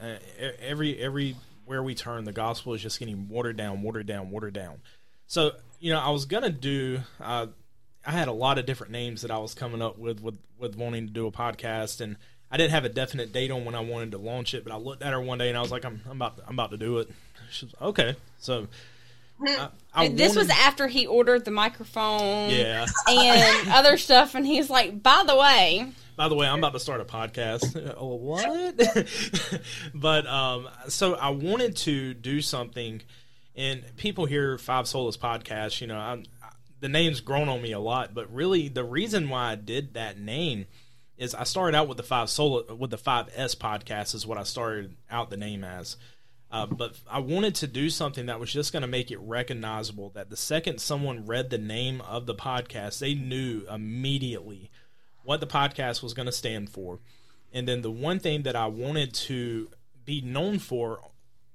uh, every everywhere we turn, the gospel is just getting watered down, watered down, watered down. So you know, I was gonna do. Uh, I had a lot of different names that I was coming up with with with wanting to do a podcast, and I didn't have a definite date on when I wanted to launch it. But I looked at her one day and I was like, I'm, I'm about to, I'm about to do it. She was okay. So I, I this was after he ordered the microphone yeah. and other stuff, and he's like, "By the way, By the way, I'm about to start a podcast. oh, what? but um, so I wanted to do something, and people hear Five Solas podcast. You know, I'm, the name's grown on me a lot, but really the reason why I did that name is I started out with the Five solo with the Five S podcast is what I started out the name as. Uh, but I wanted to do something that was just going to make it recognizable. That the second someone read the name of the podcast, they knew immediately what the podcast was going to stand for. And then the one thing that I wanted to be known for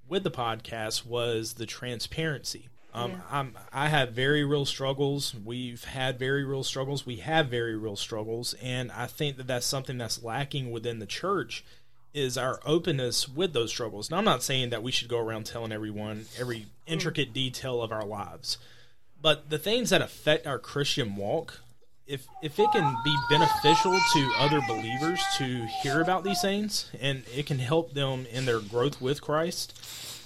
with the podcast was the transparency. Um, I'm, I have very real struggles. We've had very real struggles. We have very real struggles, and I think that that's something that's lacking within the church is our openness with those struggles. Now, I'm not saying that we should go around telling everyone every intricate detail of our lives, but the things that affect our Christian walk, if if it can be beneficial to other believers to hear about these things and it can help them in their growth with Christ,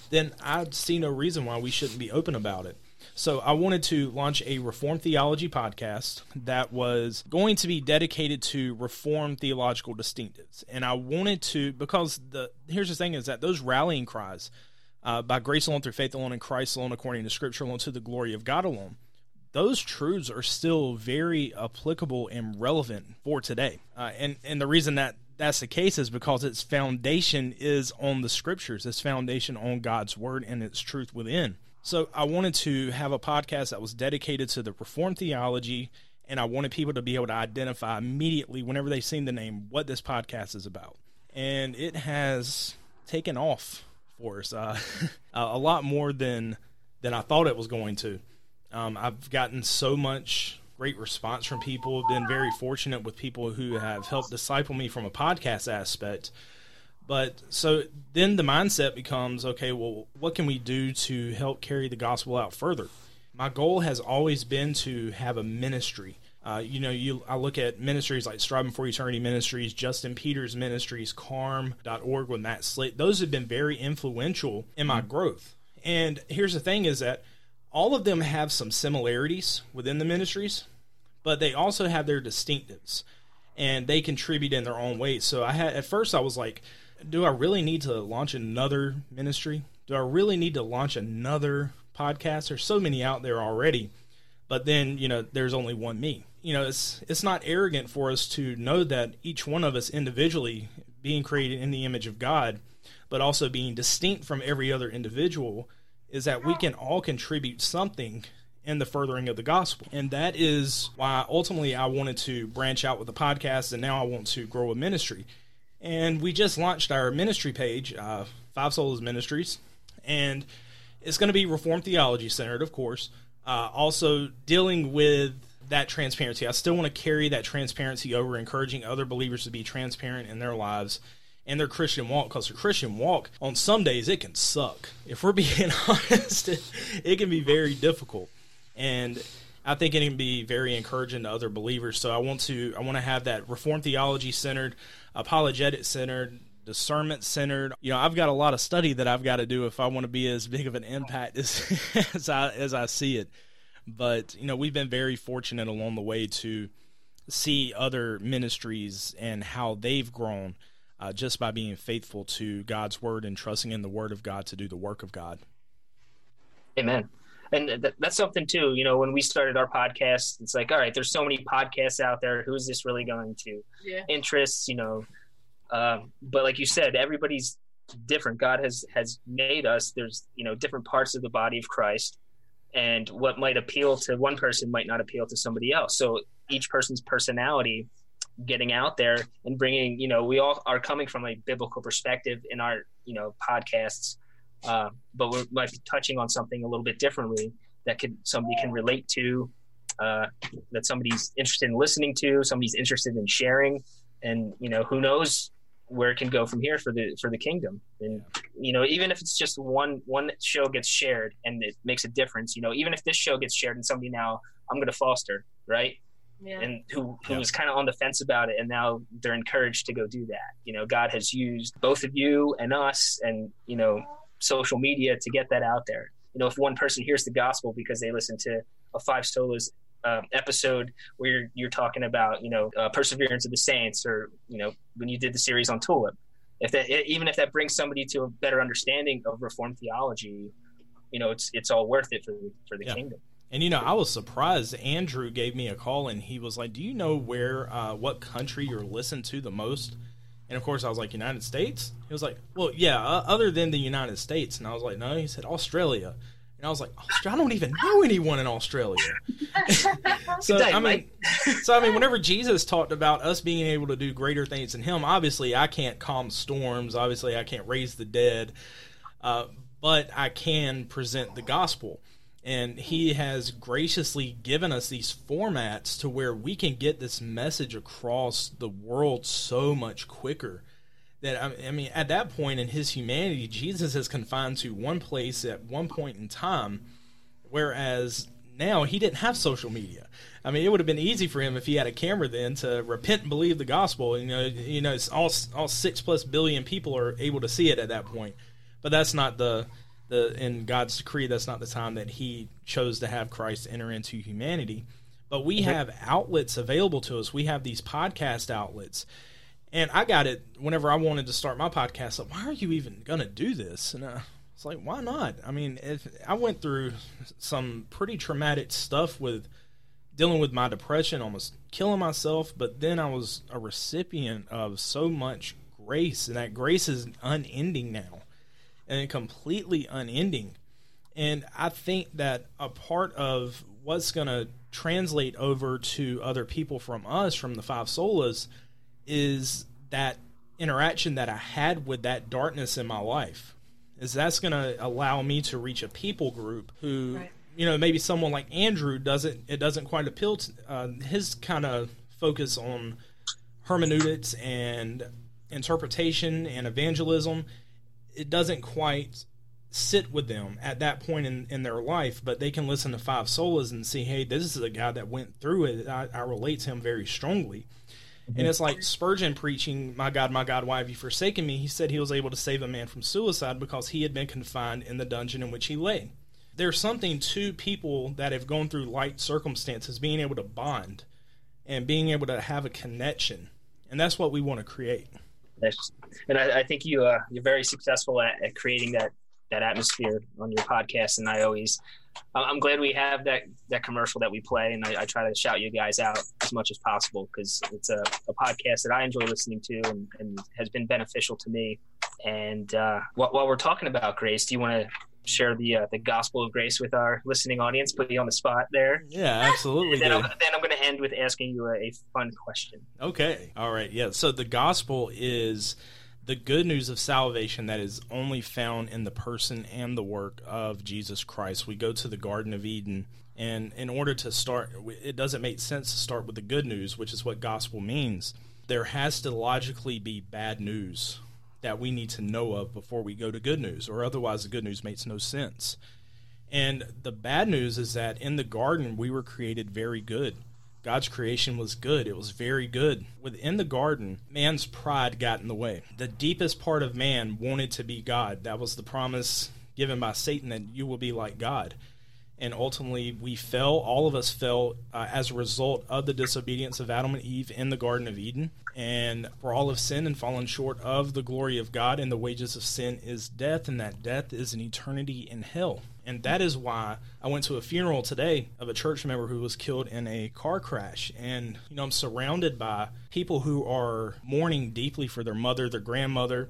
then I see no reason why we shouldn't be open about it. So I wanted to launch a Reformed theology podcast that was going to be dedicated to Reformed theological distinctives, and I wanted to because the here's the thing is that those rallying cries uh, by grace alone through faith alone in Christ alone according to Scripture alone to the glory of God alone those truths are still very applicable and relevant for today. Uh, and and the reason that that's the case is because its foundation is on the scriptures. Its foundation on God's word and its truth within. So I wanted to have a podcast that was dedicated to the Reformed theology and I wanted people to be able to identify immediately whenever they've seen the name what this podcast is about. And it has taken off for us uh, a lot more than than I thought it was going to. Um, I've gotten so much great response from people. Been very fortunate with people who have helped disciple me from a podcast aspect. But so then the mindset becomes okay, well, what can we do to help carry the gospel out further? My goal has always been to have a ministry. Uh, you know, you I look at ministries like Striving for Eternity Ministries, Justin Peters Ministries, Carm.org with Matt Slick. Those have been very influential in my growth. And here's the thing is that all of them have some similarities within the ministries, but they also have their distinctives and they contribute in their own ways. So I had at first I was like, do I really need to launch another ministry? Do I really need to launch another podcast? There's so many out there already. But then, you know, there's only one me. You know, it's it's not arrogant for us to know that each one of us individually being created in the image of God, but also being distinct from every other individual is that we can all contribute something in the furthering of the gospel. And that is why ultimately I wanted to branch out with the podcast and now I want to grow a ministry and we just launched our ministry page, uh, Five Solas Ministries, and it's going to be Reformed Theology centered, of course. Uh, also dealing with that transparency. I still want to carry that transparency over, encouraging other believers to be transparent in their lives and their Christian walk. Because their Christian walk, on some days, it can suck. If we're being honest, it, can be very difficult. And I think it can be very encouraging to other believers. So I want to I want to have that Reformed theology centered apologetic centered, discernment centered. You know, I've got a lot of study that I've got to do if I want to be as big of an impact as as I as I see it. But you know, we've been very fortunate along the way to see other ministries and how they've grown uh, just by being faithful to God's word and trusting in the word of God to do the work of God. Amen. And th- that's something too. You know, when we started our podcast, it's like, all right, there's so many podcasts out there. Who's this really going to Yeah. interests? You know, um, but like you said, everybody's different. God has has made us. There's you know different parts of the body of Christ, and what might appeal to one person might not appeal to somebody else. So each person's personality getting out there and bringing you know we all are coming from a biblical perspective in our you know podcasts. Uh, but we might be touching on something a little bit differently that could somebody can relate to, uh, that somebody's interested in listening to, somebody's interested in sharing, and you know who knows where it can go from here for the for the kingdom. And you know even if it's just one one show gets shared and it makes a difference, you know even if this show gets shared and somebody now I'm going to foster right Yeah. and who who Yeah. was kind of on the fence about it and now they're encouraged to go do that you know god has used both of you and us and you know social media to get that out there you know if one person hears the gospel because they listen to a five solas uh, episode where you're, you're talking about you know uh, perseverance of the saints or you know when you did the series on tulip if that even if that brings somebody to a better understanding of reformed theology you know it's it's all worth it for the, for the Yeah. kingdom And you know, I was surprised. Andrew gave me a call and he was like, "Do you know where, uh, what country you're listened to the most?" And of course, I was like, "United States." He was like, "Well, yeah, uh, other than the United States." And I was like, "No." He said, "Australia." And I was like, "Australia? I don't even know anyone in Australia." so I mean, so I mean, whenever Jesus talked about us being able to do greater things than Him, obviously I can't calm storms. Obviously, I can't raise the dead, uh, but I can present the gospel. And He has graciously given us these formats to where we can get this message across the world so much quicker. That I mean, at that point in His humanity, Jesus is confined to one place at one point in time whereas now he didn't have social media. I mean, it would have been easy for him if he had a camera then to repent and believe the gospel. You know, you know, all all six plus billion people are able to see it at that point. But that's not the the in God's decree. That's not the time that He chose to have Christ enter into humanity. But we have outlets available to us. We have these podcast outlets. And I got it whenever I wanted to start my podcast. Like, why are you even going to do this? And uh, it's like, why not? I mean, if I went through some pretty traumatic stuff with dealing with my depression, almost killing myself, but then I was a recipient of so much grace, and that grace is unending now, and completely unending. And I think that a part of what's going to translate over to other people from us from the five solas is that interaction that I had with that darkness in my life. Is that's going to allow me to reach a people group who, Right. you know, maybe someone like Andrew doesn't it doesn't quite appeal to uh, his kind of focus on hermeneutics and interpretation and evangelism. It doesn't quite sit with them at that point in, in their life, but they can listen to Five Solas and see, hey, this is a guy that went through it. I, I relate to him very strongly. Mm-hmm. And it's like Spurgeon preaching, My God, my God, why have you forsaken me? He said he was able to save a man from suicide because he had been confined in the dungeon in which he lay. There's something to people that have gone through light circumstances being able to bond and being able to have a connection. And that's what we want to create. And I, I think you uh, you're very successful at, at creating that that atmosphere on your podcast. And I always, I'm glad we have that that commercial that we play, and I, I try to shout you guys out as much as possible because it's a, a podcast that I enjoy listening to and, and has been beneficial to me. And uh, while, while we're talking about grace, do you want to share the uh, the gospel of grace with our listening audience? Put you on the spot there. Yeah, absolutely. Then I'm, then I'm going to end with asking you a, a fun question. Okay. All right. Yeah. So the gospel is the good news of salvation that is only found in the person and the work of Jesus Christ. We go to the Garden of Eden, and in order to start, it doesn't make sense to start with the good news, which is what gospel means. There has to logically be bad news that we need to know of before we go to good news, or otherwise the good news makes no sense. And the bad news is that in the garden, we were created very good. God's creation was good. It was very good. Within the garden, man's pride got in the way. The deepest part of man wanted to be God. That was the promise given by Satan that you will be like God. And ultimately, we fell. All of us fell uh, as a result of the disobedience of Adam and Eve in the Garden of Eden. And for all of sin and fallen short of the glory of God. And the wages of sin is death, and that death is an eternity in hell. And that is why I went to a funeral today of a church member who was killed in a car crash. And, you know, I'm surrounded by people who are mourning deeply for their mother, their grandmother.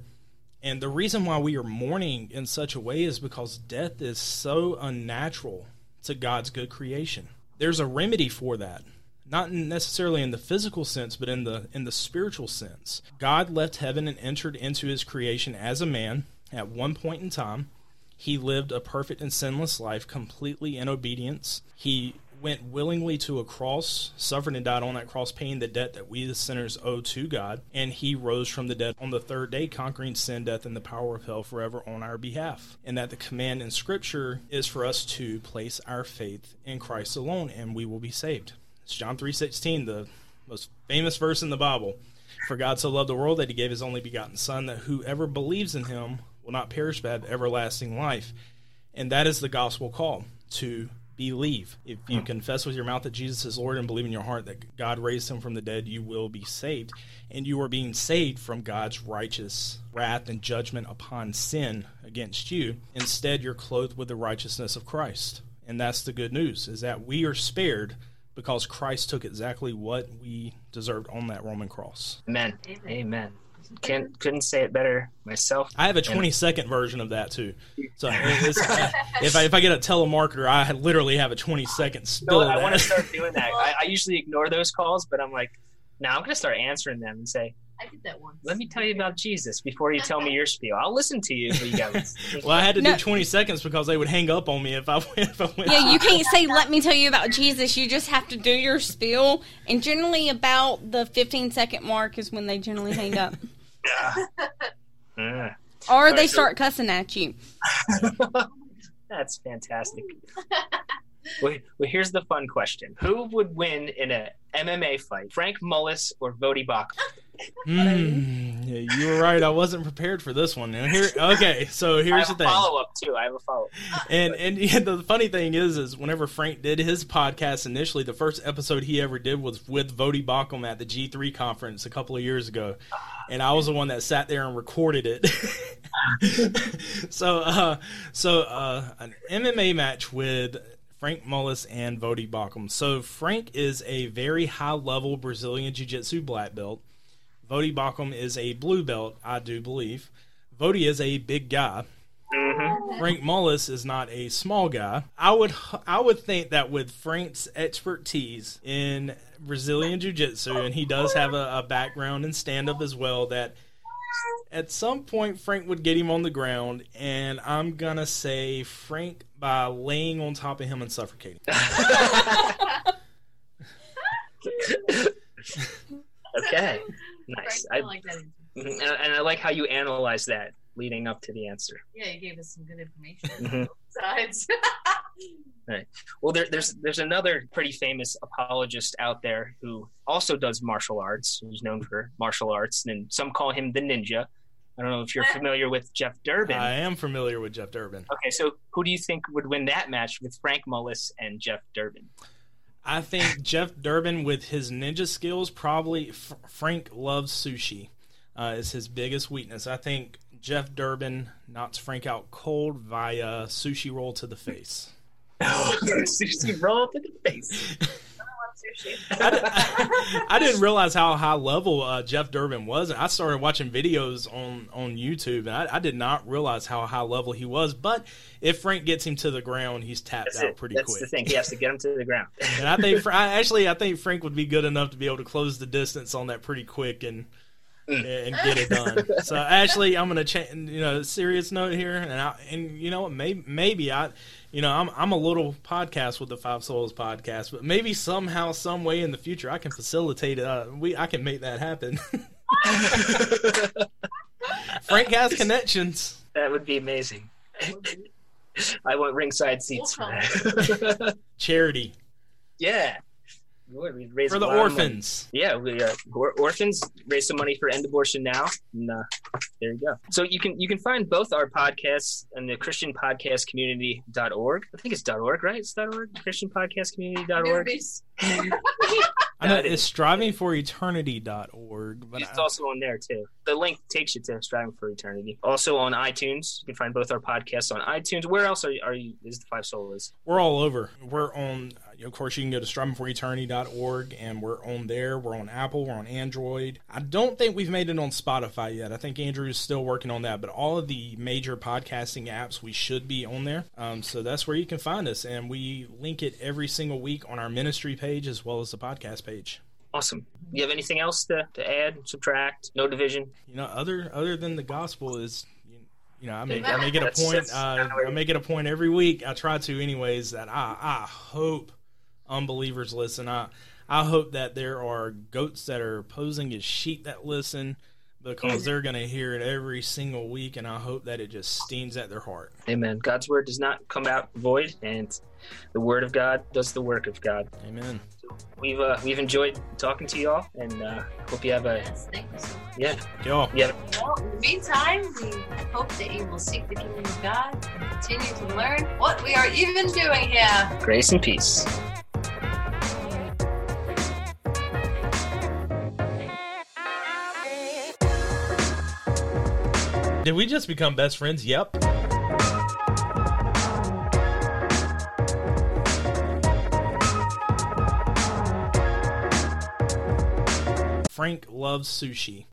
And the reason why we are mourning in such a way is because death is so unnatural to God's good creation. There's a remedy for that. Not necessarily in the physical sense, but in the in the spiritual sense. God left heaven and entered into his creation as a man at one point in time. He lived a perfect and sinless life, completely in obedience. He went willingly to a cross, suffered and died on that cross, paying the debt that we the sinners owe to God, and he rose from the dead on the third day, conquering sin, death, and the power of hell forever on our behalf. And that the command in Scripture is for us to place our faith in Christ alone, and we will be saved. It's John three sixteen, the most famous verse in the Bible. For God so loved the world that he gave his only begotten Son, that whoever believes in him will not perish but have everlasting life. And that is the gospel call to believe. If you hmm. confess with your mouth that Jesus is Lord and believe in your heart that God raised him from the dead, you will be saved. And you are being saved from God's righteous wrath and judgment upon sin against you. Instead, you're clothed with the righteousness of Christ. And that's the good news is that we are spared because Christ took exactly what we deserved on that Roman cross. Amen. Amen. Amen. Can't couldn't say it better myself. I have a 20 second version of that too. So it's, uh, if I if I get a telemarketer, I literally have a 20 second spill. No, I want to start doing that. I, I usually ignore those calls, but I'm like, now I'm going to start answering them and say, I did that once. "Let me tell you about Jesus before you tell me your spiel. I'll listen to you." But you Well, I had to No. do 20 seconds because they would hang up on me if I went. If I went Yeah, you can't say, let me tell you about Jesus. You just have to do your spiel. And generally, about the 15 second mark is when they generally hang up. Uh, Or they Alright, so- start cussing at you. that's fantastic. well, well, here's the fun question: Who would win in a MMA fight, Frank Mullis or Voddie Baucham? Mm, yeah, you were right. I wasn't prepared for this one. And here, okay, so here's the thing. follow up too. I have a follow. And and yeah, the funny thing is, is whenever Frank did his podcast initially, the first episode he ever did was with Voddie Baucham at the G3 conference a couple of years ago, and I was the one that sat there and recorded it. so, uh, so uh, an MMA match with Frank Mullis and Voddie Baucham. So Frank is a very high level Brazilian Jiu Jitsu black belt. Voddie Baucham is a blue belt, I do believe. Voddie is a big guy. hmm Frank Mullis is not a small guy. I would I would think that with Frank's expertise in Brazilian Jiu Jitsu, and he does have a, a background in stand up as well, that at some point Frank would get him on the ground, and I'm gonna say Frank by laying on top of him and suffocating. Okay, nice. I I, like that. answer. and, and I like how you analyze that leading up to the answer. Yeah, you gave us some good information. Mhm. Besides, Well, there, there's there's another pretty famous apologist out there who also does martial arts. Who's known for martial arts, and some call him the ninja. I don't know if you're familiar with Jeff Durbin. I am familiar with Jeff Durbin. Okay, so who do you think would win that match with Frank Mullis and Jeff Durbin? I think Jeff Durbin, with his ninja skills, probably F- Frank loves sushi. Uh, is his biggest weakness. I think Jeff Durbin knocks Frank out cold via sushi roll to the face. Sushi roll up to the face. I, I didn't realize how high level uh, Jeff Durbin was. I started watching videos on, on YouTube, and I, I did not realize how high level he was. But if Frank gets him to the ground, he's tapped That's out it. pretty That's quick. the thing. He has to get him to the ground. And I think, I, actually, I think Frank would be good enough to be able to close the distance on that pretty quick and and get it done. so, actually, I'm going to change. You know, serious note here, and I, and you know what? Maybe maybe I, you know, I'm I'm a little podcast with the Five Solas podcast, but maybe somehow, some way in the future, I can facilitate. Uh, we I can make that happen. Frank has connections. That would be amazing. I want ringside seats for We'll that. Charity yeah. Lord, we raised for the lot money. orphans. Yeah, we uh, or- orphans raise some money for end abortion now, and uh, there you go. So you can you can find both our podcasts on the Christian Podcast Community.org. I think it's .org, right? It's .org. Christian Podcast Community.org. Newbies. I know That it's is- strivingforeternity.org, but It's I, also on there too. The link takes you to Striving for Eternity. Also on iTunes, you can find both our podcasts on iTunes. Where else are you? Are you is the Five Solas? we're all over. We're on, of course, you can go to strivingforeternity.org, and we're on there. We're on Apple. We're on Android. I don't think we've made it on Spotify yet. I think Andrew's still working on that, but all of the major podcasting apps, we should be on there. Um, so that's where you can find us, and we link it every single week on our ministry page as well as the podcast page. Awesome. You have anything else to, to add, subtract? No division. You know, other other than the gospel is, you, you know, I make I make it a point. Uh, I make it a point every week. I try to, anyways. That I I hope unbelievers listen. I I hope that there are goats that are posing as sheep that listen because they're going to hear it every single week, and I hope that it just stings at their heart. Amen. God's word does not come out void, and the word of God does the work of God. Amen. We've uh, we've enjoyed talking to y'all, and uh, hope you have a Yes, thank you so much. yeah Y'all, yeah. Well, in the meantime, we hope that you will seek the kingdom of God and continue to learn what we are even doing here. Grace and peace. Did we just become best friends? Yep. Frank loves sushi.